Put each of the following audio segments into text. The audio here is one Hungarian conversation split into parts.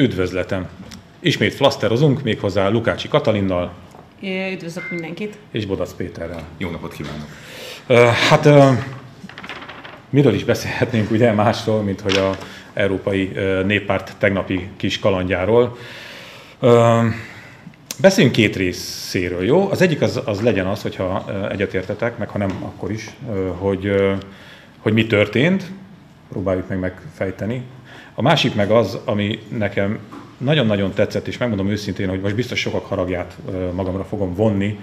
Üdvözletem! Ismét flaszterozunk, méghozzá Lukácsi Katalinnal. Üdvözlök mindenkit! És Bodac Péterrel. Jó napot kívánok! Hát miről is beszélhetnénk ugye másról, mint hogy a Európai Néppárt tegnapi kis kalandjáról. Beszéljünk két részéről, jó? Az egyik az, az legyen az, hogyha egyetértetek, meg ha nem, akkor is, hogy, hogy mi történt, próbáljuk meg megfejteni. A másik meg az, ami nekem nagyon-nagyon tetszett, és megmondom őszintén, hogy most biztos sokak haragját magamra fogom vonni,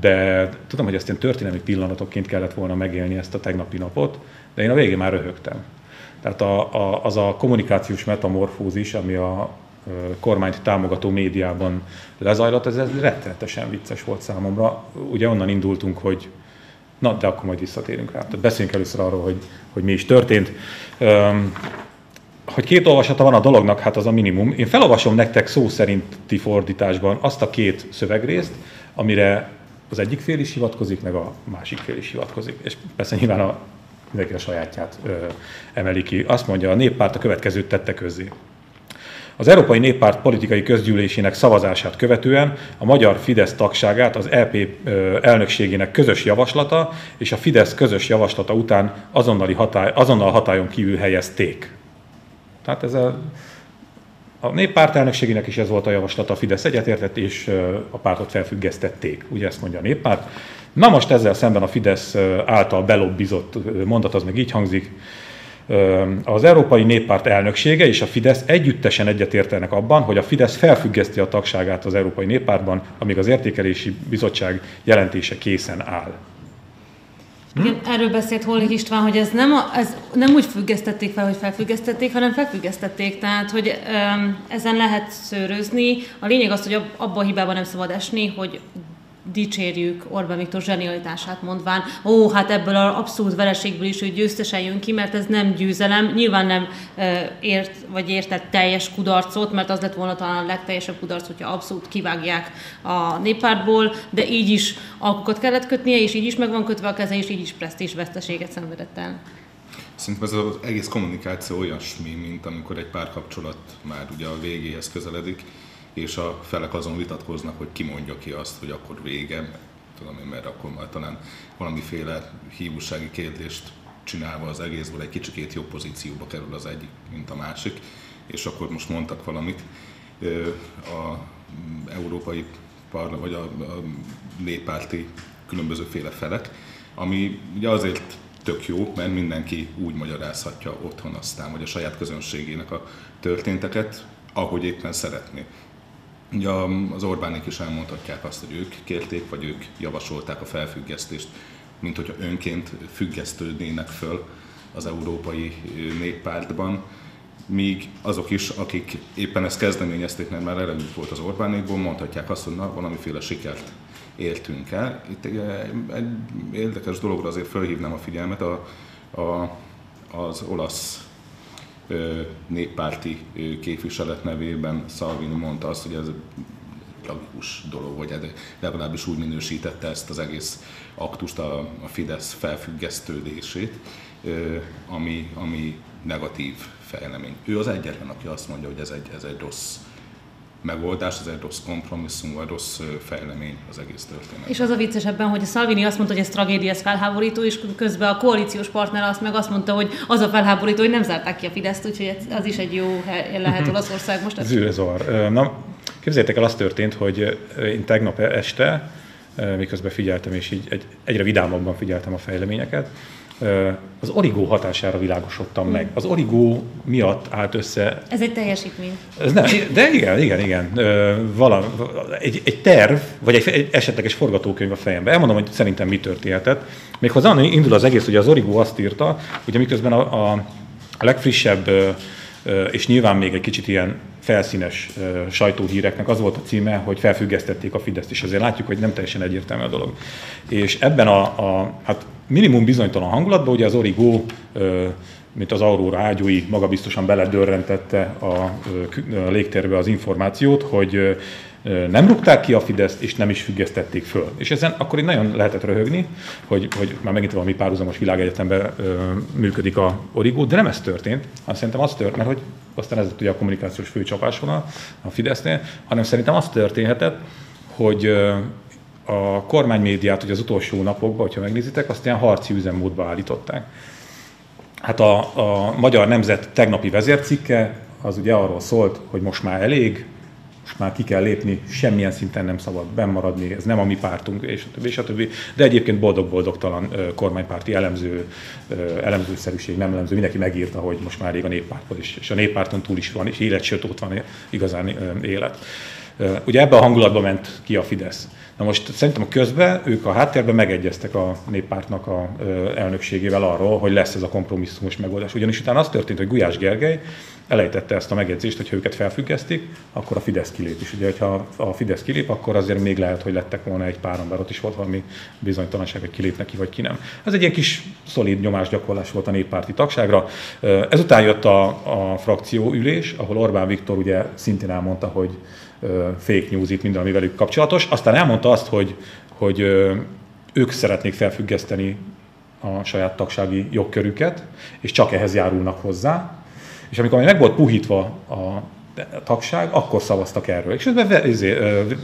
de tudom, hogy ezt én történelmi pillanatokként kellett volna megélni ezt a tegnapi napot, de én a végén már röhögtem. Tehát a, a, az a kommunikációs metamorfózis, ami a kormányt támogató médiában lezajlott, ez, ez rettenetesen vicces volt számomra. Ugye onnan indultunk, hogy na, de akkor majd visszatérünk rá. Tehát beszéljünk először arról, hogy, hogy mi is történt hogy két olvasata van a dolognak, hát az a minimum. Én felolvasom nektek szó szerinti fordításban azt a két szövegrészt, amire az egyik fél is hivatkozik, meg a másik fél is hivatkozik. És persze nyilván a, mindenki a sajátját ö, emeli ki. Azt mondja, a néppárt a következőt tette közzé. Az Európai Néppárt politikai közgyűlésének szavazását követően a magyar Fidesz tagságát az EP elnökségének közös javaslata és a Fidesz közös javaslata után azonnali hatály, azonnal hatályon kívül helyezték. Tehát ez a, a néppárt elnökségének is ez volt a javaslat, a Fidesz egyetértett, és a pártot felfüggesztették. Ugye ezt mondja a néppárt. Na most ezzel szemben a Fidesz által belobbizott mondat, az meg így hangzik, az Európai Néppárt elnöksége és a Fidesz együttesen egyetértenek abban, hogy a Fidesz felfüggeszti a tagságát az Európai Néppártban, amíg az értékelési bizottság jelentése készen áll. Igen, erről beszélt Hollik István, hogy ez nem, a, ez nem úgy függesztették fel, hogy felfüggesztették, hanem felfüggesztették, tehát hogy um, ezen lehet szőrözni. A lényeg az, hogy abban a hibában nem szabad esni, hogy dicsérjük Orbán Viktor zsenialitását mondván, ó, hát ebből az abszolút vereségből is ő győztesen jön ki, mert ez nem győzelem, nyilván nem e, ért, vagy értett teljes kudarcot, mert az lett volna talán a legteljesebb kudarc, hogyha abszolút kivágják a néppártból, de így is alkokat kellett kötnie, és így is meg van kötve a keze, és így is presztízs veszteséget szenvedett el. Szerintem ez az egész kommunikáció olyasmi, mint amikor egy párkapcsolat már ugye a végéhez közeledik, és a felek azon vitatkoznak, hogy ki mondja ki azt, hogy akkor vége, tudom én, mert akkor már talán valamiféle hívúsági kérdést csinálva az egészből egy kicsikét jobb pozícióba kerül az egyik, mint a másik, és akkor most mondtak valamit a európai parla, vagy a, a néppárti különbözőféle felek, ami ugye azért tök jó, mert mindenki úgy magyarázhatja otthon aztán, vagy a saját közönségének a történteket, ahogy éppen szeretné. Ugye az Orbánék is elmondhatják azt, hogy ők kérték, vagy ők javasolták a felfüggesztést, mint hogyha önként függesztődnének föl az Európai Néppártban, míg azok is, akik éppen ezt kezdeményezték, mert már elegük volt az Orbánékból, mondhatják azt, hogy na, valamiféle sikert értünk el. Itt egy, érdekes dologra azért felhívnám a figyelmet, a, a, az olasz néppárti képviselet nevében Salvini mondta azt, hogy ez tragikus dolog, vagy legalábbis úgy minősítette ezt az egész aktust, a, a Fidesz felfüggesztődését, ami, ami negatív fejlemény. Ő az egyetlen, aki azt mondja, hogy ez egy, ez egy rossz megoldás, ez egy rossz kompromisszum, vagy rossz fejlemény az egész történet. És az a vicces ebben, hogy a Salvini azt mondta, hogy ez tragédia, ez felháborító, és közben a koalíciós partner azt meg azt mondta, hogy az a felháborító, hogy nem zárták ki a Fideszt, úgyhogy az is egy jó hely lehet mhm. Olaszország most. Zűrzavar. Na, képzeljétek el, az történt, hogy én tegnap este, miközben figyeltem, és így egy, egyre vidámabban figyeltem a fejleményeket, az origó hatására világosodtam meg. Az origó miatt állt össze... Ez egy teljesítmény. Ez nem, de igen, igen, igen. Vala, egy, egy terv, vagy egy, egy esetleges forgatókönyv a fejembe. Elmondom, hogy szerintem mi történhetett. Méghozzá indul az egész, hogy az origó azt írta, hogy miközben a, a, a legfrissebb és nyilván még egy kicsit ilyen felszínes sajtóhíreknek az volt a címe, hogy felfüggesztették a Fideszt, és azért látjuk, hogy nem teljesen egyértelmű a dolog. És ebben a, a hát minimum bizonytalan hangulatban ugye az Origo mint az Aurora ágyúi magabiztosan beledörrentette a, légtérbe az információt, hogy nem rúgták ki a Fideszt, és nem is függesztették föl. És ezen akkor így nagyon lehetett röhögni, hogy, hogy már megint valami párhuzamos világegyetemben működik a origó, de nem ez történt, hanem szerintem az történt, mert hogy aztán ez ugye a kommunikációs főcsapásvonal a Fidesznél, hanem szerintem az történhetett, hogy a kormánymédiát ugye az utolsó napokban, hogyha megnézitek, azt ilyen harci üzemmódba állították. Hát a, a Magyar Nemzet tegnapi vezércikke az ugye arról szólt, hogy most már elég, most már ki kell lépni, semmilyen szinten nem szabad bennmaradni, ez nem a mi pártunk, és a többi. De egyébként boldog-boldogtalan kormánypárti elemző, elemzőszerűség, nem elemző, mindenki megírta, hogy most már rég a néppártban is, és a néppárton túl is van, és élet, sőt ott van igazán élet. Ugye ebbe a hangulatba ment ki a Fidesz. Na most szerintem a közben ők a háttérben megegyeztek a néppártnak a elnökségével arról, hogy lesz ez a kompromisszumos megoldás. Ugyanis utána az történt, hogy Gulyás Gergely elejtette ezt a megjegyzést, hogy ha őket felfüggesztik, akkor a Fidesz kilép is. Ugye, hogyha a Fidesz kilép, akkor azért még lehet, hogy lettek volna egy pár ember, ott is volt valami bizonytalanság, hogy kilépnek ki, vagy ki nem. Ez egy ilyen kis szolid nyomásgyakorlás volt a néppárti tagságra. Ezután jött a, a frakcióülés, ahol Orbán Viktor ugye szintén elmondta, hogy fake news itt minden, ami velük kapcsolatos. Aztán elmondta azt, hogy, hogy ők szeretnék felfüggeszteni a saját tagsági jogkörüket, és csak ehhez járulnak hozzá. És amikor meg volt puhítva a tagság, akkor szavaztak erről. És izé,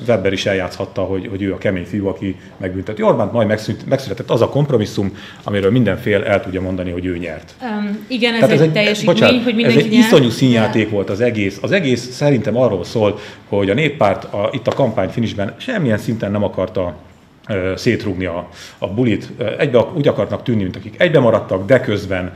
Weber is eljátszhatta, hogy, hogy ő a kemény fiú, aki megbünteti Orbánt, majd megszületett az a kompromisszum, amiről mindenfél el tudja mondani, hogy ő nyert. Um, igen, ez Tehát egy, egy teljesítmény, bocsánat, hogy mindenki Ez egy nyert, iszonyú színjáték de... volt az egész. Az egész szerintem arról szól, hogy a néppárt a, itt a kampány finisben semmilyen szinten nem akarta szétrúgni a, a bulit. Egybe úgy akarnak tűnni, mint akik egybe maradtak, de közben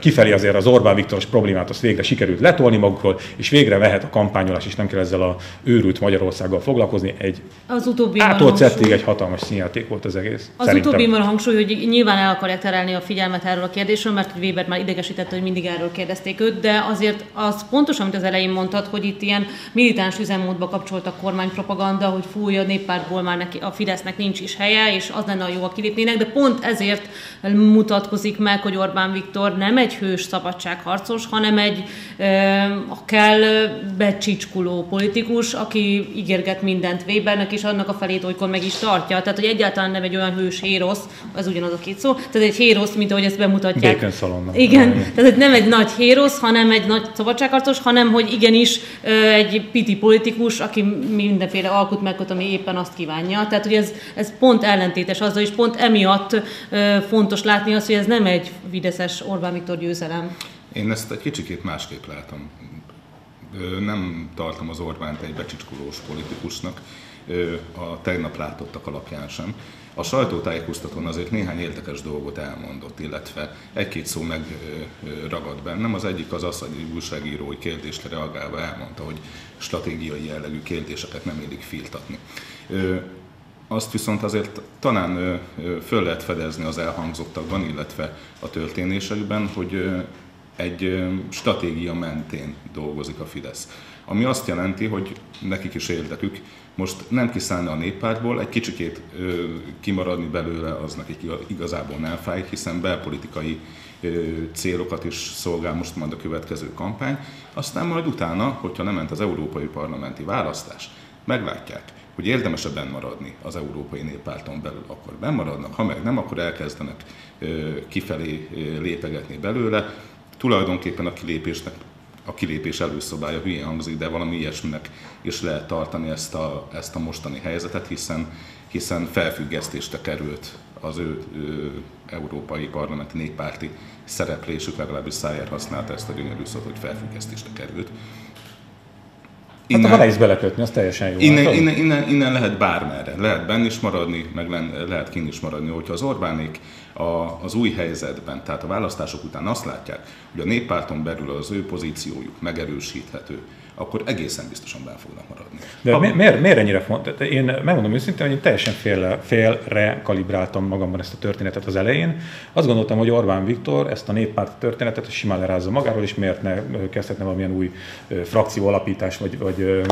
kifelé azért az Orbán Viktoros problémát azt végre sikerült letolni magukról, és végre vehet a kampányolás, és nem kell ezzel a őrült Magyarországgal foglalkozni. Egy az utóbbi átolcettig egy hatalmas színjáték volt az egész. Az szerintem. utóbbi van hangsúly, hogy nyilván el akarják terelni a figyelmet erről a kérdésről, mert Weber már idegesítette, hogy mindig erről kérdezték őt, de azért az pontosan, amit az elején mondtad, hogy itt ilyen militáns üzemmódba kapcsolt a kormánypropaganda, hogy fúj a néppártból már neki, a Fidesznek nincs is helye, és az lenne a jó, ha kilépnének, de pont ezért mutatkozik meg, hogy Orbán Viktor nem egy hős szabadságharcos, hanem egy a kell becsicskuló politikus, aki ígérget mindent Webernek, és annak a felét olykor meg is tartja. Tehát, hogy egyáltalán nem egy olyan hős hérosz, az ugyanaz a két szó, tehát egy hérosz, mint ahogy ezt bemutatják. Bacon Igen, tehát nem egy nagy hérosz, hanem egy nagy szabadságharcos, hanem hogy igenis egy piti politikus, aki mindenféle alkut megköt, ami éppen azt kívánja. Tehát, hogy ez, ez pont ellentétes azzal, és pont emiatt fontos látni azt, hogy ez nem egy Fideszes Orbán Viktor győzelem. Én ezt egy kicsikét másképp látom. Nem tartom az Orbánt egy becsicskulós politikusnak, a tegnap látottak alapján sem. A sajtótájékoztatón azért néhány érdekes dolgot elmondott, illetve egy-két szó megragad bennem. Az egyik az az, hogy újságírói kérdésre reagálva elmondta, hogy stratégiai jellegű kérdéseket nem érik filtatni. Azt viszont azért talán föl lehet fedezni az elhangzottakban, illetve a történésekben, hogy egy stratégia mentén dolgozik a Fidesz. Ami azt jelenti, hogy nekik is érdekük most nem kiszállni a néppártból, egy kicsikét kimaradni belőle az nekik igazából nem fáj, hiszen belpolitikai célokat is szolgál most majd a következő kampány. Aztán majd utána, hogyha nem ment az európai parlamenti választás, meglátják, hogy érdemes-e maradni az Európai Néppárton belül, akkor maradnak, ha meg nem, akkor elkezdenek kifelé lépegetni belőle. Tulajdonképpen a kilépésnek a kilépés előszobája hülyén hangzik, de valami ilyesminek is lehet tartani ezt a, ezt a mostani helyzetet, hiszen, hiszen felfüggesztésre került az ő, ő európai parlamenti néppárti szereplésük, legalábbis Szájer használta ezt a gyönyörű szót, hogy felfüggesztésre került. Innen, hát ha is belekötni, az teljesen jó. Innen, hát, innen, innen, innen lehet bármerre. Lehet benn is maradni, meg lehet kint is maradni. Hogyha az Orbánék a, az új helyzetben, tehát a választások után azt látják, hogy a néppárton belül az ő pozíciójuk megerősíthető, akkor egészen biztosan benne fognak maradni. De ha... miért, miért ennyire fontos? Én megmondom őszintén, hogy én teljesen félre, félre kalibráltam magamban ezt a történetet az elején. Azt gondoltam, hogy Orbán Viktor ezt a néppárt történetet simán lerázza magáról, és miért ne kezdhetne valamilyen új frakció alapítás, vagy, vagy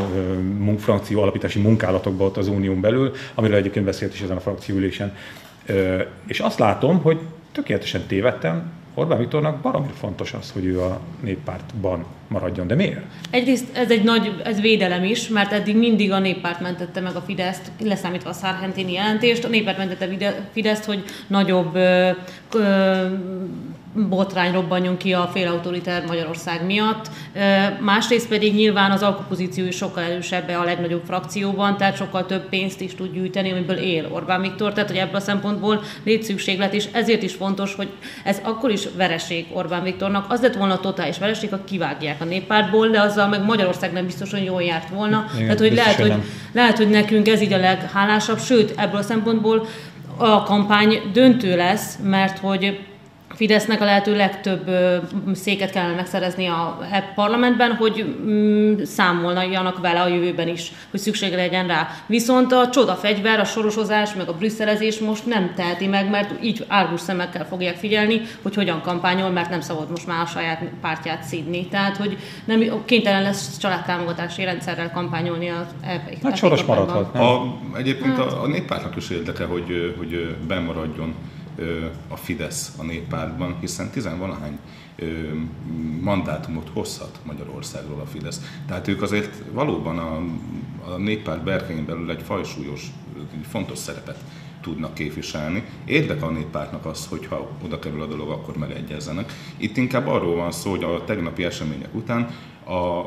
frakció alapítási munkálatokba ott az unión belül, amiről egyébként beszélt is ezen a frakcióülésen. És azt látom, hogy tökéletesen tévedtem, Orbán Viktornak baromira fontos az, hogy ő a néppártban maradjon. De miért? Egyrészt ez egy nagy ez védelem is, mert eddig mindig a néppárt mentette meg a Fideszt, leszámítva a Szárhentini jelentést, a néppárt mentette a Fideszt, hogy nagyobb ö, ö, botrány robbanjon ki a félautoriter Magyarország miatt. Másrészt pedig nyilván az alkupozíció is sokkal erősebb a legnagyobb frakcióban, tehát sokkal több pénzt is tud gyűjteni, amiből él Orbán Viktor, tehát hogy ebből a szempontból létszükséglet, és ezért is fontos, hogy ez akkor is vereség Orbán Viktornak. Az lett volna a totális vereség, ha kivágják a néppártból, de azzal meg Magyarország nem biztos, hogy jól járt volna. Igen, tehát, hogy lehet, hogy, lehet, hogy nekünk ez így a leghálásabb, sőt, ebből a szempontból a kampány döntő lesz, mert hogy Fidesznek a lehető legtöbb széket kellene megszerezni a parlamentben, hogy számoljanak vele a jövőben is, hogy szüksége legyen rá. Viszont a csodafegyver, a sorosozás, meg a brüsszelezés most nem teheti meg, mert így árgus szemekkel fogják figyelni, hogy hogyan kampányol, mert nem szabad most már a saját pártját szídni. Tehát, hogy nem kénytelen lesz családtámogatási rendszerrel kampányolni az EP. Hát soros maradhat. A, egyébként a, hát. a néppártnak is érdeke, hogy, hogy bemaradjon a Fidesz a néppártban, hiszen tizenvalahány mandátumot hozhat Magyarországról a Fidesz. Tehát ők azért valóban a, a néppárt berkein belül egy fajsúlyos, fontos szerepet tudnak képviselni. Érdeke a néppártnak az, hogyha oda kerül a dolog, akkor megegyezzenek. Itt inkább arról van szó, hogy a tegnapi események után a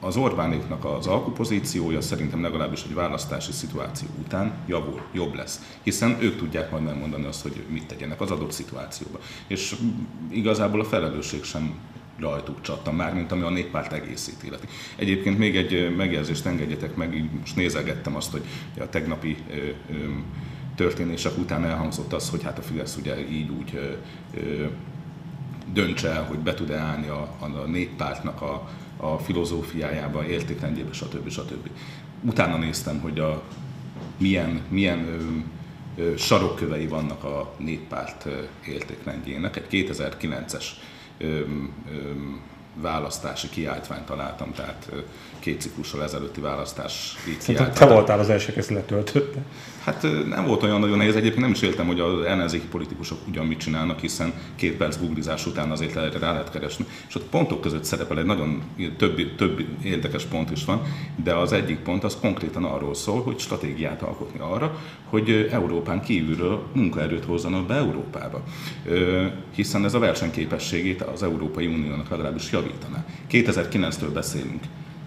az Orbánéknak az alkupozíciója szerintem legalábbis egy választási szituáció után javul, jobb lesz. Hiszen ők tudják majd megmondani azt, hogy mit tegyenek az adott szituációban. És igazából a felelősség sem rajtuk csattam már, mint ami a néppárt egészét illeti. Egyébként még egy megjegyzést engedjetek meg, most nézegettem azt, hogy a tegnapi ö, ö, történések után elhangzott az, hogy hát a Fidesz ugye így úgy ö, ö, döntse el, hogy be tud-e állni a, a néppártnak a, a filozófiájába, értékrendjébe, stb. stb. Utána néztem, hogy a, milyen, milyen ö, ö, sarokkövei vannak a néppárt értékrendjének. Egy 2009-es ö, választási kiáltványt találtam, tehát két ciklussal ezelőtti választás kiáltványt. Te voltál az első, aki letöltötte. Hát nem volt olyan nagyon nehéz, egyébként nem is éltem, hogy az ellenzéki politikusok ugyan mit csinálnak, hiszen két perc googlizás után azért rá lehet keresni. És ott pontok között szerepel egy nagyon több, több érdekes pont is van, de az egyik pont az konkrétan arról szól, hogy stratégiát alkotni arra, hogy Európán kívülről munkaerőt hozzanak be Európába. Hiszen ez a versenyképességét az Európai Uniónak legalábbis javítaná. 2009-től beszélünk.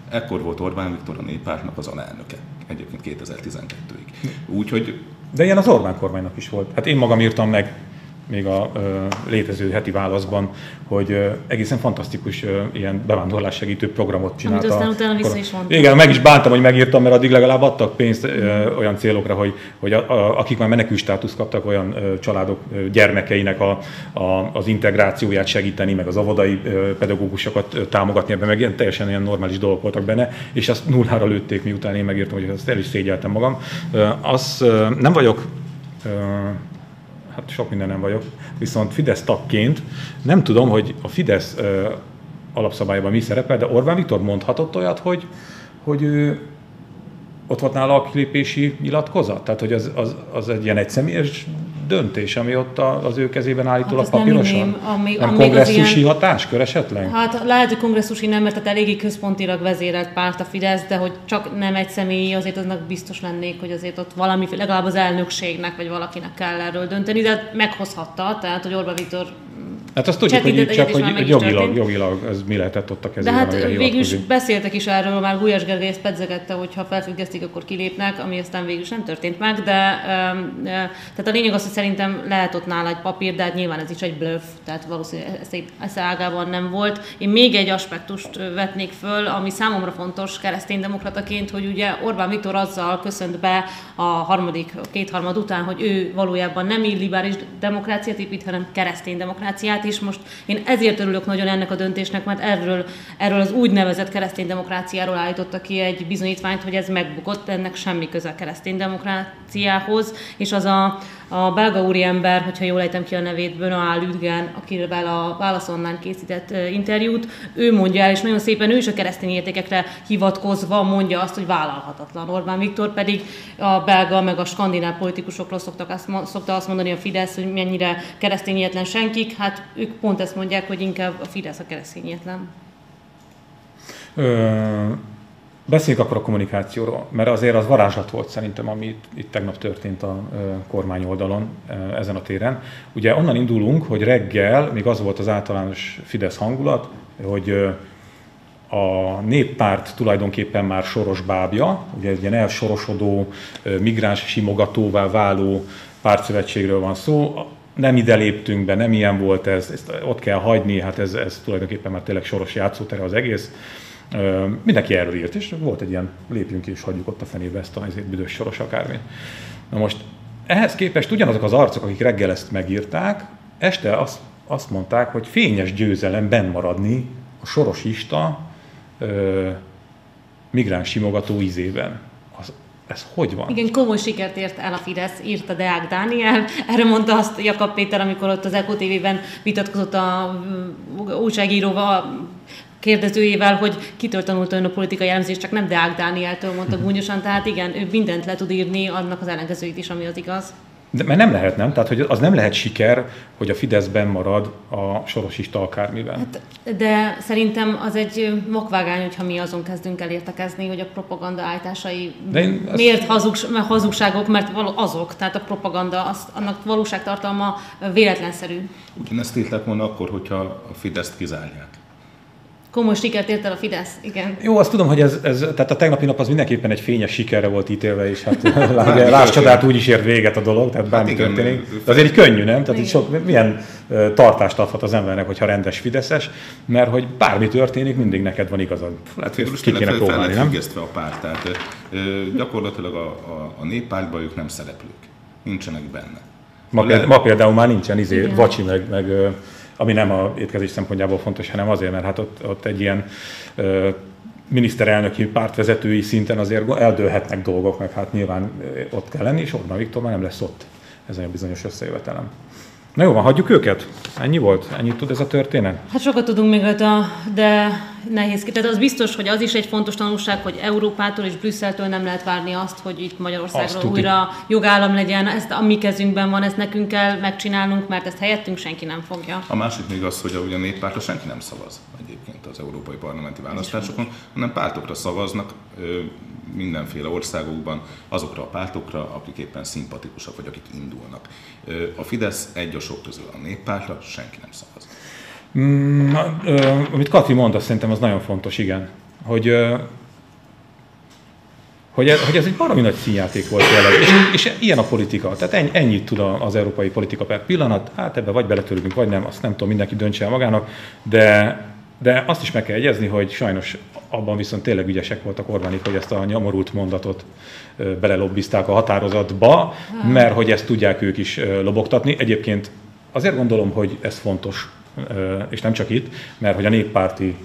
Ekkor volt Orbán Viktor a néppártnak az alelnöke, egyébként 2012-ig. Úgyhogy... De ilyen az Orbán kormánynak is volt. Hát én magam írtam meg még a ö, létező heti válaszban, hogy ö, egészen fantasztikus ö, ilyen bevándorlás segítő programot csinálta. Amit aztán utána vissza is mondtam. Igen, meg is bántam, hogy megírtam, mert addig legalább adtak pénzt ö, olyan célokra, hogy, hogy a, a, akik már menekül státuszt kaptak, olyan ö, családok ö, gyermekeinek a, a, az integrációját segíteni, meg az avodai ö, pedagógusokat ö, támogatni ebben, meg ilyen teljesen ilyen normális dolgok voltak benne, és azt nullára lőtték, miután én megírtam, hogy azt el is szégyeltem magam. Ö, az ö, nem vagyok ö, hát sok minden nem vagyok, viszont Fidesz tagként nem tudom, hogy a Fidesz ö, alapszabályban mi szerepel, de Orbán Viktor mondhatott olyat, hogy, hogy ő ott volt nála a kilépési nyilatkozat? Tehát, hogy az, az, az egy ilyen egyszemélyes döntés, ami ott az ő kezében állítólag hát papírosan? Nem, ami, nem kongresszusi ilyen, hatáskör esetleg? Hát lehet, hogy kongresszusi nem, mert tehát eléggé központilag vezérelt párt a Fidesz, de hogy csak nem egy személy, azért aznak biztos lennék, hogy azért ott valami, legalább az elnökségnek, vagy valakinek kell erről dönteni, de meghozhatta, tehát hogy Orbán Viktor Hát azt tudjuk, hogy csak hogy, hogy jogilag, jogilag ez mi lehetett ott a kezében. De hát végül is beszéltek is erről, már Gulyás Gergely ezt pedzegette, hogy ha felfüggesztik, akkor kilépnek, ami aztán végül is nem történt meg, de tehát a lényeg az, hogy szerintem lehet ott nála egy papír, de hát nyilván ez is egy bluff, tehát valószínűleg ez ágában nem volt. Én még egy aspektust vetnék föl, ami számomra fontos kereszténydemokrataként, hogy ugye Orbán Viktor azzal köszönt be a harmadik, a kétharmad után, hogy ő valójában nem illiberális demokráciát épít, hanem keresztény demokráciát, is. Most én ezért örülök nagyon ennek a döntésnek, mert erről, erről az úgynevezett keresztény demokráciáról állította ki egy bizonyítványt, hogy ez megbukott, ennek semmi köze a keresztény demokráciához, és az a, a belga úriember, hogyha jól ejtem ki a nevét, Benoá Lüdgen, akivel a Válasz Online készített interjút, ő mondja el, és nagyon szépen ő is a keresztény értékekre hivatkozva mondja azt, hogy vállalhatatlan. Orbán Viktor pedig a belga meg a skandináv politikusokról szoktak azt, szokta azt mondani a Fidesz, hogy mennyire keresztényetlen senkik, hát ők pont ezt mondják, hogy inkább a Fidesz a keresztényetlen. Ö- Beszéljünk akkor a kommunikációról, mert azért az varázslat volt szerintem, ami itt, itt tegnap történt a kormány oldalon ezen a téren. Ugye onnan indulunk, hogy reggel még az volt az általános Fidesz hangulat, hogy a néppárt tulajdonképpen már soros bábja, ugye egy ilyen elsorosodó, migráns simogatóvá váló pártszövetségről van szó. Nem ide léptünk be, nem ilyen volt ez, ezt ott kell hagyni, hát ez, ez tulajdonképpen már tényleg soros játszótere az egész Mindenki erről írt, és volt egy ilyen, lépjünk és hagyjuk ott a fenébe ezt a büdös soros akármi. Na most ehhez képest ugyanazok az arcok, akik reggel ezt megírták, este azt, azt mondták, hogy fényes győzelem maradni a sorosista ö, migráns simogató ízében. Az, ez hogy van? Igen, komoly sikert ért el a Fidesz, írta Deák Dániel. Erre mondta azt Jakab Péter, amikor ott az Eko TV-ben vitatkozott a újságíróval, kérdezőjével, hogy kitől tanulta ön a politikai elemzést, csak nem Deák Dánieltől mondta gúnyosan, tehát igen, ő mindent le tud írni, annak az ellenkezőit is, ami az igaz. De, mert nem lehet, nem? Tehát hogy az nem lehet siker, hogy a Fideszben marad a sorosista akármiben. Hát, de szerintem az egy vakvágány, hogyha mi azon kezdünk el értekezni, hogy a propaganda állításai ezt... miért hazug, hazugságok, mert azok, tehát a propaganda, az, annak valóságtartalma véletlenszerű. Ugyanezt lehet mondani akkor, hogyha a Fideszt kizárják komoly sikert ért el a Fidesz, igen. Jó, azt tudom, hogy ez, ez, tehát a tegnapi nap az mindenképpen egy fényes sikerre volt ítélve, és hát láss csodát úgy is ért véget a dolog, tehát bármi hát történik. De azért így könnyű, nem? Tehát így sok, milyen tartást adhat az embernek, hogyha rendes Fideszes, mert hogy bármi történik, mindig neked van igazad. Hát most ki kéne próbálni, nem? a párt, tehát gyakorlatilag a, a, a néppártban ők nem szereplők, nincsenek benne. Ma, például, ma például már nincsen izé, vacsi meg, meg ami nem a étkezés szempontjából fontos, hanem azért, mert hát ott, ott egy ilyen ö, miniszterelnöki pártvezetői szinten azért eldőlhetnek dolgok, meg hát nyilván ott kell lenni, és Orbán Viktor már nem lesz ott ezen a bizonyos összejövetelem. Na jó van, hagyjuk őket? Ennyi volt? Ennyit tud ez a történet? Hát sokat tudunk még de nehéz. Tehát az biztos, hogy az is egy fontos tanulság, hogy Európától és Brüsszeltől nem lehet várni azt, hogy itt Magyarországról újra jogállam legyen. Ezt a mi kezünkben van, ezt nekünk kell megcsinálnunk, mert ezt helyettünk senki nem fogja. A másik még az, hogy a néppártra senki nem szavaz egyébként az európai parlamenti választásokon, hanem pártokra szavaznak mindenféle országokban azokra a pártokra, akik éppen szimpatikusak, vagy akik indulnak. A Fidesz egy a sok közül a néppártra senki nem szavaz. Mm, amit Kati mondta, szerintem az nagyon fontos, igen. Hogy hogy ez, hogy ez egy baromi nagy színjáték volt tényleg. És, és ilyen a politika. Tehát ennyi, ennyit tud az európai politika per pillanat. Hát ebbe vagy beletörünk, vagy nem, azt nem tudom, mindenki döntse el magának. De, de azt is meg kell egyezni, hogy sajnos abban viszont tényleg ügyesek voltak Orbánik, hogy ezt a nyomorult mondatot belelobbizták a határozatba, mert hogy ezt tudják ők is lobogtatni. Egyébként azért gondolom, hogy ez fontos, és nem csak itt, mert hogy a néppárti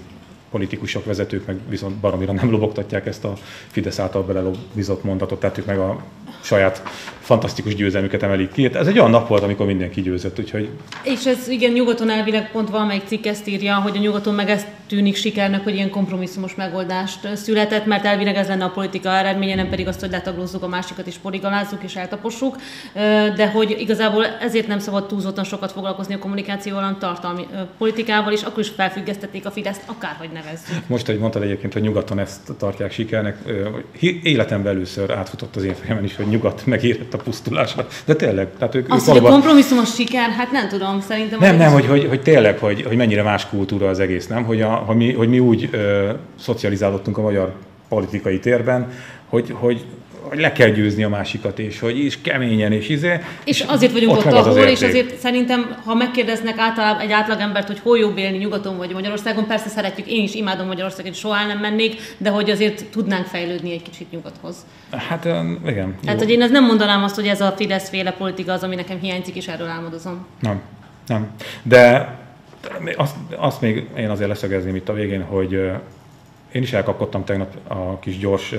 politikusok, vezetők meg viszont baromira nem lobogtatják ezt a Fidesz által belelobbizott mondatot, tettük meg a saját fantasztikus győzelmüket emelik ki. Ez egy olyan nap volt, amikor mindenki győzött, úgyhogy... És ez igen, nyugaton elvileg pont valamelyik cikk ezt írja, hogy a nyugaton meg ezt tűnik sikernek, hogy ilyen kompromisszumos megoldást született, mert elvileg ez lenne a politika eredménye, nem pedig azt, hogy letaglózzuk a másikat és poligalázzuk és eltapossuk, de hogy igazából ezért nem szabad túlzottan sokat foglalkozni a kommunikációval, hanem tartalmi politikával, és akkor is felfüggesztették a Fideszt, akárhogy nevezzük. Most, hogy mondtad egyébként, hogy nyugaton ezt tartják sikernek, életemben először átfutott az én fejemen is, hogy nyugat megérett a pusztulásra. De tényleg. Tehát ők, Azt, ők valóban... a kompromisszumos siker, hát nem tudom, szerintem... Nem, nem, hogy, hogy, hogy, tényleg, hogy, hogy mennyire más kultúra az egész, nem? Hogy, a, hogy, mi, hogy mi úgy ö, szocializálódtunk a magyar politikai térben, hogy, hogy hogy le kell győzni a másikat, és hogy is keményen, és izé. És, és azért vagyunk ott, ott ahol, az és azért szerintem, ha megkérdeznek általában egy átlagembert, hogy hol jobb élni nyugaton vagy Magyarországon, persze szeretjük, én is imádom Magyarországot, soha nem mennék, de hogy azért tudnánk fejlődni egy kicsit nyugathoz. Hát igen. Hát, hogy én ez nem mondanám azt, hogy ez a Fidesz féle politika az, ami nekem hiányzik, és erről álmodozom. Nem, nem. De azt, azt még én azért leszögezném itt a végén, hogy én is elkapkodtam tegnap a kis gyors,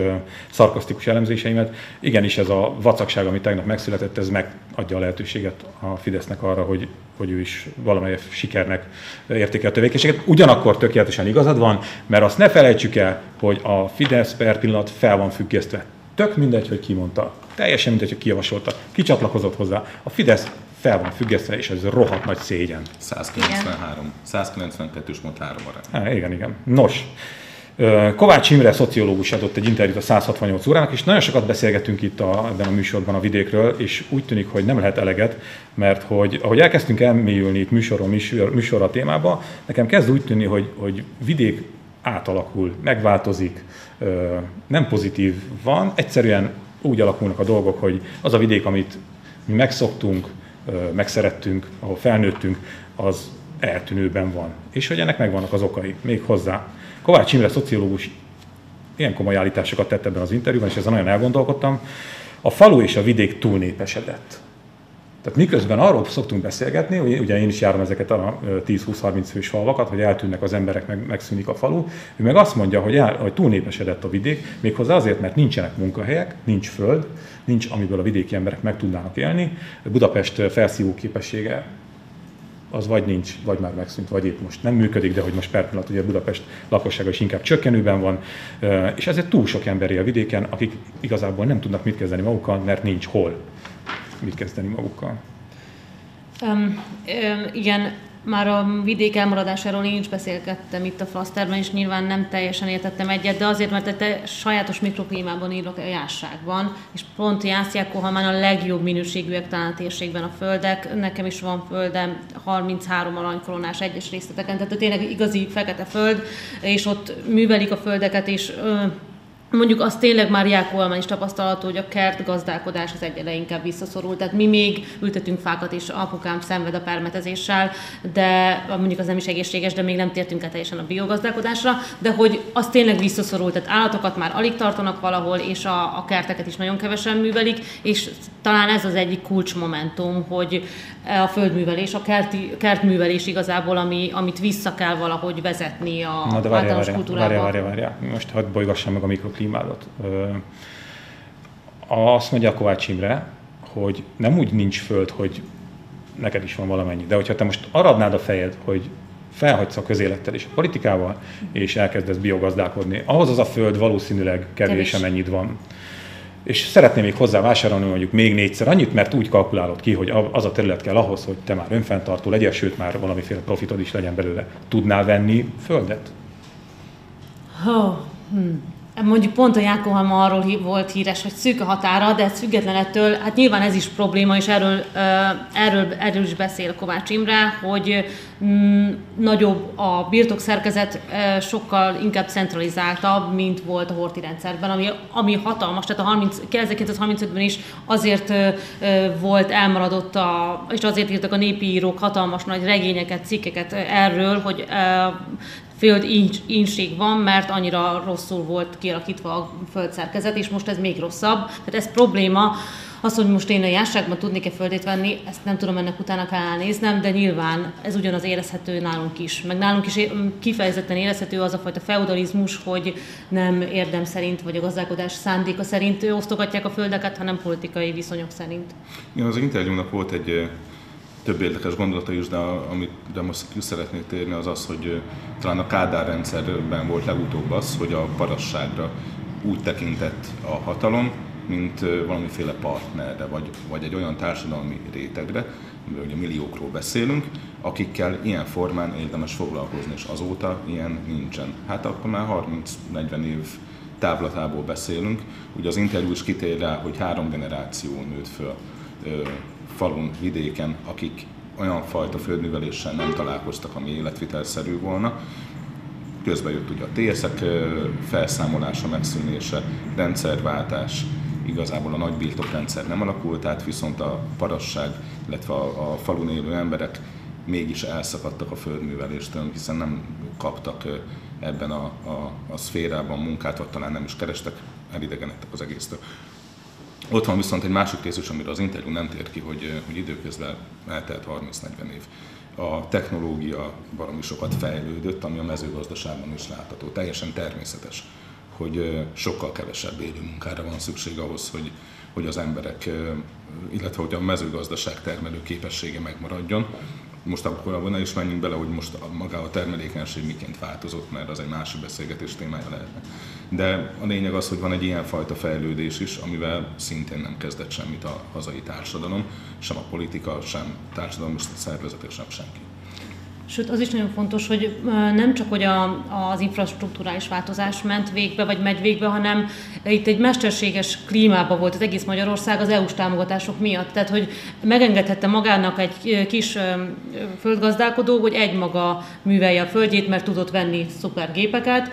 szarkasztikus elemzéseimet. Igenis ez a vacakság, ami tegnap megszületett, ez megadja a lehetőséget a Fidesznek arra, hogy, hogy ő is valamely sikernek értékel a tevékenységet. Ugyanakkor tökéletesen igazad van, mert azt ne felejtsük el, hogy a Fidesz per pillanat fel van függesztve. Tök mindegy, hogy ki mondta. Teljesen mindegy, hogy ki javasolta. Ki csatlakozott hozzá. A Fidesz fel van függesztve, és ez rohadt nagy szégyen. 193. 192-es mond 3 arány. Há, igen, igen. Nos, Kovács Imre szociológus adott egy interjút a 168 órának, és nagyon sokat beszélgetünk itt a, ebben a műsorban a vidékről, és úgy tűnik, hogy nem lehet eleget, mert hogy ahogy elkezdtünk elmélyülni itt műsoron, műsor, műsor a témába, nekem kezd úgy tűnni, hogy, hogy vidék átalakul, megváltozik, nem pozitív van, egyszerűen úgy alakulnak a dolgok, hogy az a vidék, amit mi megszoktunk, megszerettünk, ahol felnőttünk, az eltűnőben van. És hogy ennek megvannak az okai, még hozzá. Kovács Imre szociológus ilyen komoly állításokat tett ebben az interjúban, és ezen nagyon elgondolkodtam. A falu és a vidék túlnépesedett. Tehát miközben arról szoktunk beszélgetni, hogy ugye én is járom ezeket a 10-20-30 fős falvakat, hogy eltűnnek az emberek, meg, megszűnik a falu, ő meg azt mondja, hogy, el, hogy túlnépesedett a vidék, méghozzá azért, mert nincsenek munkahelyek, nincs föld, nincs, amiből a vidéki emberek meg tudnának élni. Budapest felszívó képessége az vagy nincs, vagy már megszűnt, vagy épp most nem működik, de hogy most per pillanat ugye Budapest lakossága is inkább csökkenőben van, és ezért túl sok ember a vidéken, akik igazából nem tudnak mit kezdeni magukkal, mert nincs hol mit kezdeni magukkal. Um, um, igen, már a vidék elmaradásáról én is beszélgettem itt a Flaszterben, és nyilván nem teljesen értettem egyet, de azért, mert egy sajátos mikroklímában írok a jásságban, és pont Jászjákóhalmán a legjobb minőségűek talán a térségben a földek. Nekem is van földem, 33 aranykoronás egyes részleteken, tehát tényleg igazi fekete föld, és ott művelik a földeket, és Mondjuk az tényleg már Jákó is tapasztalható, hogy a kert gazdálkodás az egyre inkább visszaszorult. Tehát mi még ültetünk fákat, és apukám szenved a permetezéssel, de mondjuk az nem is egészséges, de még nem tértünk át teljesen a biogazdálkodásra, de hogy az tényleg visszaszorult. Tehát állatokat már alig tartanak valahol, és a, a kerteket is nagyon kevesen művelik, és talán ez az egyik kulcsmomentum, hogy a földművelés, a kerti, kertművelés igazából, ami, amit vissza kell valahogy vezetni a Na de várjál, kultúrába. Várjál, várjál, várjál. Most hadd bolygassam meg a mikroklímádat. Azt mondja a Kovács Imre, hogy nem úgy nincs föld, hogy neked is van valamennyi. De hogyha te most aradnád a fejed, hogy felhagysz a közélettel és a politikával, és elkezdesz biogazdálkodni, ahhoz az a föld valószínűleg kevés, kevés. amennyit van és szeretném még hozzá vásárolni mondjuk még négyszer annyit, mert úgy kalkulálod ki, hogy az a terület kell ahhoz, hogy te már önfenntartó legyél, sőt már valamiféle profitod is legyen belőle. Tudnál venni földet? Oh, hmm. Mondjuk pont a Jákohalma arról volt híres, hogy szűk a határa, de ez hát nyilván ez is probléma, és erről, erről, erről is beszél Kovács Imre, hogy mm, nagyobb a birtokszerkezet, sokkal inkább centralizáltabb, mint volt a horti rendszerben, ami, ami hatalmas, tehát a 30, 1935-ben is azért volt elmaradott, a, és azért írtak a népi írók hatalmas nagy regényeket, cikkeket erről, hogy föld ínség van, mert annyira rosszul volt kialakítva a földszerkezet, és most ez még rosszabb. Tehát ez probléma. Az, hogy most én a jásságban tudnék-e földét venni, ezt nem tudom, ennek utána kell elnéznem, de nyilván ez ugyanaz érezhető nálunk is. Meg nálunk is kifejezetten érezhető az a fajta feudalizmus, hogy nem érdem szerint, vagy a gazdálkodás szándéka szerint osztogatják a földeket, hanem politikai viszonyok szerint. Igen, az interjúnak volt egy több érdekes gondolata is, de amit de most ki szeretnék térni, az az, hogy talán a Kádár rendszerben volt legutóbb az, hogy a parasságra úgy tekintett a hatalom, mint valamiféle partnerre, vagy, vagy egy olyan társadalmi rétegre, amiről ugye milliókról beszélünk, akikkel ilyen formán érdemes foglalkozni, és azóta ilyen nincsen. Hát akkor már 30-40 év távlatából beszélünk. Ugye az interjú is kitér rá, hogy három generáció nőtt föl falun, vidéken, akik olyan fajta földműveléssel nem találkoztak, ami életvitelszerű volna. Közben jött ugye a TSZ-ek felszámolása, megszűnése, rendszerváltás, igazából a nagy birtokrendszer nem alakult át, viszont a parasság, illetve a, a falun élő emberek mégis elszakadtak a földműveléstől, hiszen nem kaptak ebben a, a, a szférában munkát, vagy talán nem is kerestek, elidegenedtek az egésztől. Ott van viszont egy másik rész is, amire az interjú nem tér ki, hogy, hogy időközben eltelt 30-40 év. a technológia valami sokat fejlődött, ami a mezőgazdaságban is látható. Teljesen természetes, hogy sokkal kevesebb élő munkára van szükség ahhoz, hogy, hogy az emberek, illetve hogy a mezőgazdaság termelő képessége megmaradjon. Most akkor abban is menjünk bele, hogy most maga a termelékenység miként változott, mert az egy másik beszélgetés témája lehetne. De a lényeg az, hogy van egy ilyen fajta fejlődés is, amivel szintén nem kezdett semmit a hazai társadalom, sem a politika, sem társadalmi szervezetek, sem senki. Sőt, az is nagyon fontos, hogy nem csak hogy a, az infrastruktúrális változás ment végbe, vagy megy végbe, hanem itt egy mesterséges klímában volt az egész Magyarország az EU-s támogatások miatt. Tehát, hogy megengedhette magának egy kis földgazdálkodó, hogy egymaga művelje a földjét, mert tudott venni szuper gépeket,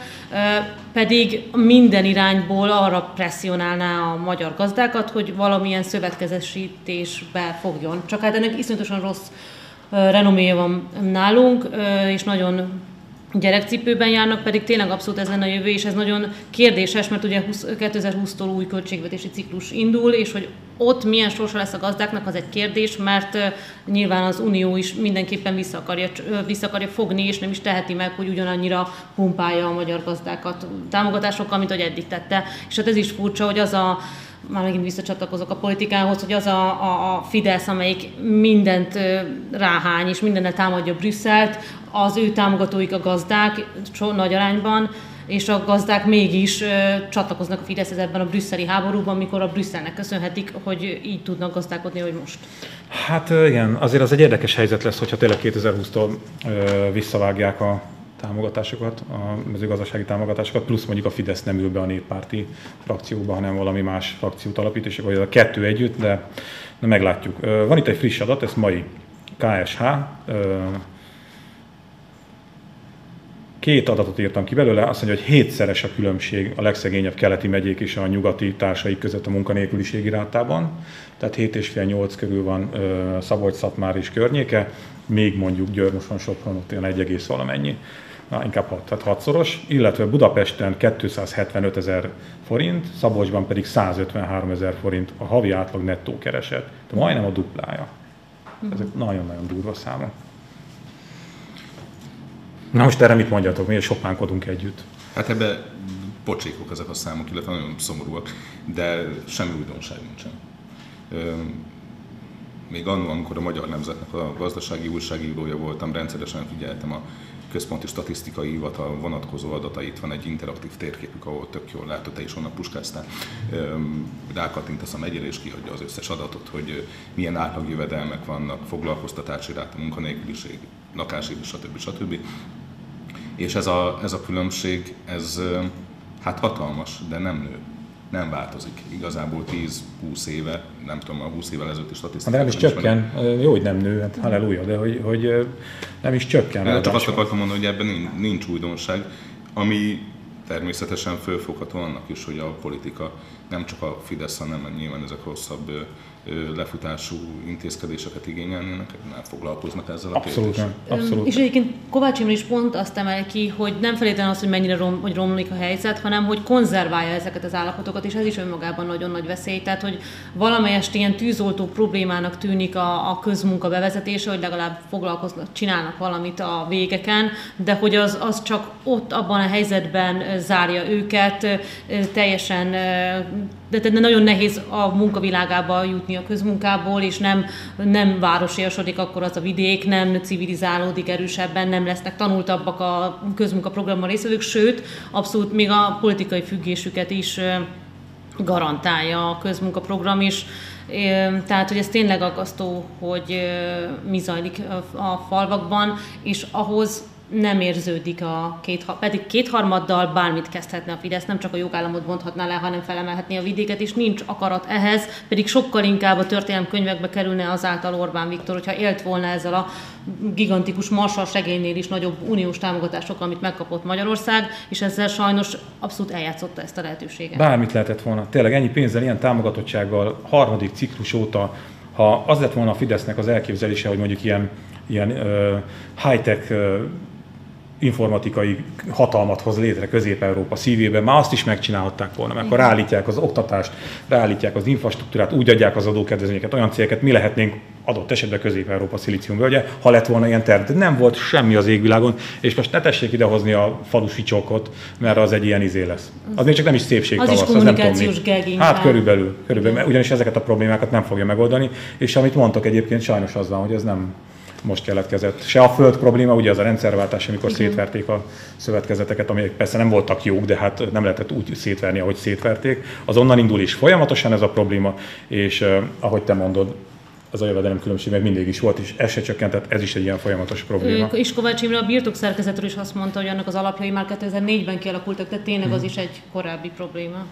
pedig minden irányból arra presszionálná a magyar gazdákat, hogy valamilyen szövetkezesítésbe fogjon. Csak hát ennek iszonyatosan rossz renoméja van nálunk, és nagyon gyerekcipőben járnak, pedig tényleg abszolút ez lenne a jövő, és ez nagyon kérdéses, mert ugye 2020-tól új költségvetési ciklus indul, és hogy ott milyen sorsa lesz a gazdáknak, az egy kérdés, mert nyilván az Unió is mindenképpen vissza akarja, vissza akarja fogni, és nem is teheti meg, hogy ugyanannyira pumpálja a magyar gazdákat támogatásokkal, mint ahogy eddig tette. És hát ez is furcsa, hogy az a már megint visszacsatlakozok a politikához, hogy az a, a, a Fidesz, amelyik mindent ráhány és mindennel támadja Brüsszelt, az ő támogatóik a gazdák nagy arányban, és a gazdák mégis ö, csatlakoznak a Fideszhez ebben a brüsszeli háborúban, mikor a Brüsszelnek köszönhetik, hogy így tudnak gazdálkodni, hogy most. Hát igen, azért az egy érdekes helyzet lesz, hogyha tényleg 2020-tól visszavágják a támogatásokat, a mezőgazdasági támogatásokat, plusz mondjuk a Fidesz nem ül be a néppárti frakcióba, hanem valami más frakciót alapít, és akkor a kettő együtt, de, de meglátjuk. Van itt egy friss adat, ez mai KSH, két adatot írtam ki belőle, azt mondja, hogy hétszeres a különbség a legszegényebb keleti megyék és a nyugati társaik között a munkanélküliségi rátában. Tehát 7,5-8 körül van Szabolcs-Szatmár és környéke, még mondjuk Győrmoson, Sopron ott olyan 1, valamennyi na, inkább 6, tehát hatszoros, illetve Budapesten 275 ezer forint, Szabolcsban pedig 153 ezer forint a havi átlag nettó kereset. Tehát majdnem a duplája. Ezek nagyon-nagyon durva számok. Na most erre mit mondjatok, miért sopánkodunk együtt? Hát ebbe pocsékok ezek a számok, illetve nagyon szomorúak, de semmi újdonság nincsen. Még annól, amikor a Magyar Nemzetnek a gazdasági újságírója voltam, rendszeresen figyeltem a központi statisztikai hivatal vonatkozó adatait, van egy interaktív térképük, ahol tök jól látod, te is onnan puskáztál, rákattintasz a megyére és kihagyja az összes adatot, hogy milyen átlagjövedelmek vannak, foglalkoztatási ráta, munkanélküliség, lakási, stb. stb. És ez a, ez a különbség, ez hát hatalmas, de nem nő nem változik. Igazából 10-20 éve, nem tudom, a 20 évvel ezelőtti statisztika. De nem is csökken, van. jó, hogy nem nő, hát halleluja, de hogy, hogy nem is csökken. De csak azt akartam mondani, hogy ebben nincs újdonság, ami természetesen fölfogható annak is, hogy a politika nem csak a Fidesz, hanem nyilván ezek hosszabb lefutású intézkedéseket igényelnének, nem foglalkoznak ezzel a Abszolút nem. Abszolút. És egyébként Kovács Imre is pont azt emel ki, hogy nem feltétlenül az, hogy mennyire rom, hogy romlik a helyzet, hanem hogy konzerválja ezeket az állapotokat, és ez is önmagában nagyon nagy veszély. Tehát, hogy valamelyest ilyen tűzoltó problémának tűnik a, a közmunka bevezetése, hogy legalább foglalkoznak, csinálnak valamit a végeken, de hogy az, az csak ott abban a helyzetben zárja őket, teljesen de, de nagyon nehéz a munkavilágába jutni a közmunkából, és nem, nem városiasodik akkor az a vidék, nem civilizálódik erősebben, nem lesznek tanultabbak a közmunkaprogramban részvevők, sőt, abszolút még a politikai függésüket is garantálja a közmunkaprogram is. Tehát, hogy ez tényleg aggasztó, hogy mi zajlik a falvakban, és ahhoz nem érződik a két, pedig kétharmaddal bármit kezdhetne a Fidesz, nem csak a jogállamot bonthatná le, hanem felemelhetné a vidéket, és nincs akarat ehhez, pedig sokkal inkább a történelem könyvekbe kerülne azáltal Orbán Viktor, hogyha élt volna ezzel a gigantikus marsal segélynél is nagyobb uniós támogatásokkal, amit megkapott Magyarország, és ezzel sajnos abszolút eljátszotta ezt a lehetőséget. Bármit lehetett volna. Tényleg ennyi pénzzel, ilyen támogatottsággal, harmadik ciklus óta, ha az lett volna a Fidesznek az elképzelése, hogy mondjuk ilyen, ilyen uh, high-tech uh, informatikai hatalmat hoz létre Közép-Európa szívében, már azt is megcsinálhatták volna, mert akkor ráállítják az oktatást, ráállítják az infrastruktúrát, úgy adják az adókedvezményeket, olyan cégeket, mi lehetnénk adott esetben Közép-Európa szilíciumvölgye, ha lett volna ilyen terv. De nem volt semmi az égvilágon, és most ne tessék idehozni a falusi csokot, mert az egy ilyen izé lesz. Az még csak nem is szépség Az tavasz, is az nem tudom mi. Hát körülbelül, körülbelül, ugyanis ezeket a problémákat nem fogja megoldani, és amit mondtok egyébként sajnos az van, hogy ez nem most keletkezett. Se a föld probléma, ugye az a rendszerváltás, amikor Igen. szétverték a szövetkezeteket, amelyek persze nem voltak jók, de hát nem lehetett úgy szétverni, ahogy szétverték. Az onnan indul is folyamatosan ez a probléma, és eh, ahogy te mondod, az a jövedelem különbség meg mindig is volt, és ez se csökkentett, ez is egy ilyen folyamatos probléma. És Kovács Imre a birtok szerkezetről is azt mondta, hogy annak az alapjai már 2004-ben kialakultak, tehát tényleg az is egy korábbi probléma.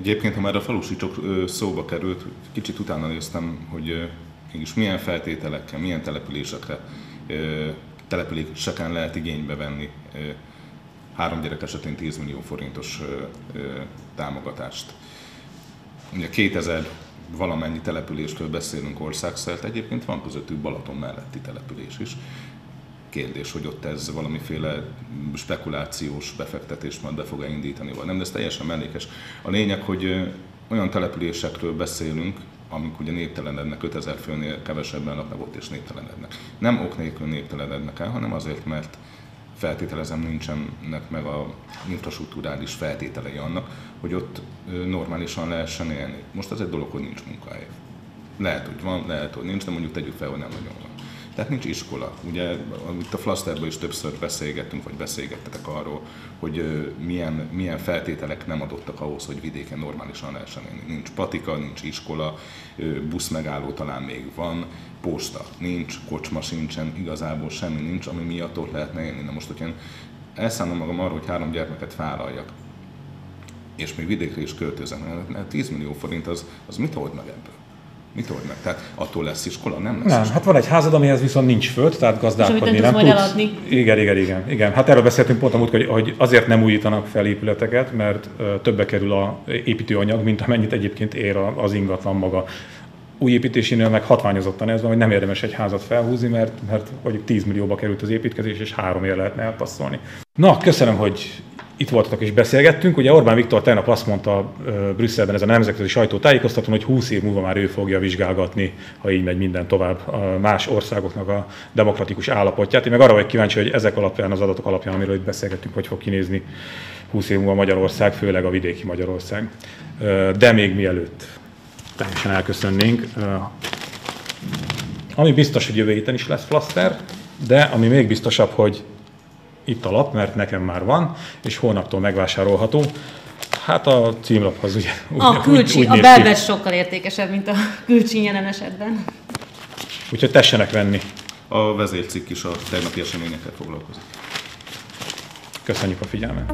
Egyébként, ha már a falusicsok ö, szóba került, kicsit utána néztem, hogy mégis milyen feltételekkel, milyen településekre, településeken lehet igénybe venni három gyerek esetén 10 millió forintos támogatást. Ugye 2000 valamennyi településről beszélünk országszerte, egyébként van közöttük Balaton melletti település is. Kérdés, hogy ott ez valamiféle spekulációs befektetést majd be fog-e indítani, vagy nem, de ez teljesen mellékes. A lényeg, hogy olyan településekről beszélünk, amik ugye néptelenednek, 5000 főnél kevesebben laknak ott és néptelenednek. Nem ok nélkül néptelenednek el, hanem azért, mert feltételezem nincsenek meg a infrastruktúrális feltételei annak, hogy ott normálisan lehessen élni. Most az egy dolog, hogy nincs munkahely. Lehet, hogy van, lehet, hogy nincs, de mondjuk tegyük fel, hogy nem nagyon van. Tehát nincs iskola. Ugye itt a Flaszterben is többször beszélgettünk, vagy beszélgettetek arról, hogy milyen, milyen feltételek nem adottak ahhoz, hogy vidéken normálisan lehessen élni. Nincs patika, nincs iskola, buszmegálló talán még van, posta nincs, kocsma sincsen, igazából semmi nincs, ami miatt ott lehetne élni. Na most, hogyha én elszállom magam arra, hogy három gyermeket vállaljak, és még vidékre is költözem, mert 10 millió forint az, az mit old meg ebből? Mit old meg? Tehát attól lesz iskola? Nem lesz Nem, iskola. hát van egy házad, amihez viszont nincs föld, tehát gazdálkodni És nem tudsz majd eladni. Igen, igen, igen, igen. Hát erről beszéltünk pont a hogy, hogy azért nem újítanak fel épületeket, mert többe kerül a építőanyag, mint amennyit egyébként ér az ingatlan maga. Új építésénél meg hatványozottan ez van, hogy nem érdemes egy házat felhúzni, mert, mert mondjuk 10 millióba került az építkezés, és három ér lehetne elpasszolni. Na, köszönöm, hogy itt voltatok és beszélgettünk. Ugye Orbán Viktor tegnap azt mondta Brüsszelben ezen a nemzetközi sajtótájékoztatón, hogy 20 év múlva már ő fogja vizsgálgatni, ha így megy minden tovább, a más országoknak a demokratikus állapotját. Én meg arra vagyok kíváncsi, hogy ezek alapján, az adatok alapján, amiről itt beszélgettünk, hogy fog kinézni 20 év múlva Magyarország, főleg a vidéki Magyarország. De még mielőtt teljesen elköszönnénk, ami biztos, hogy jövő héten is lesz flaster, de ami még biztosabb, hogy itt a lap, mert nekem már van, és holnaptól megvásárolható. Hát a címlaphoz ugye A külcsi, a néz ki. belvet sokkal értékesebb, mint a külcsi jelen esetben. Úgyhogy tessenek venni. A vezércikk is a tegnapi eseményekkel foglalkozik. Köszönjük a figyelmet.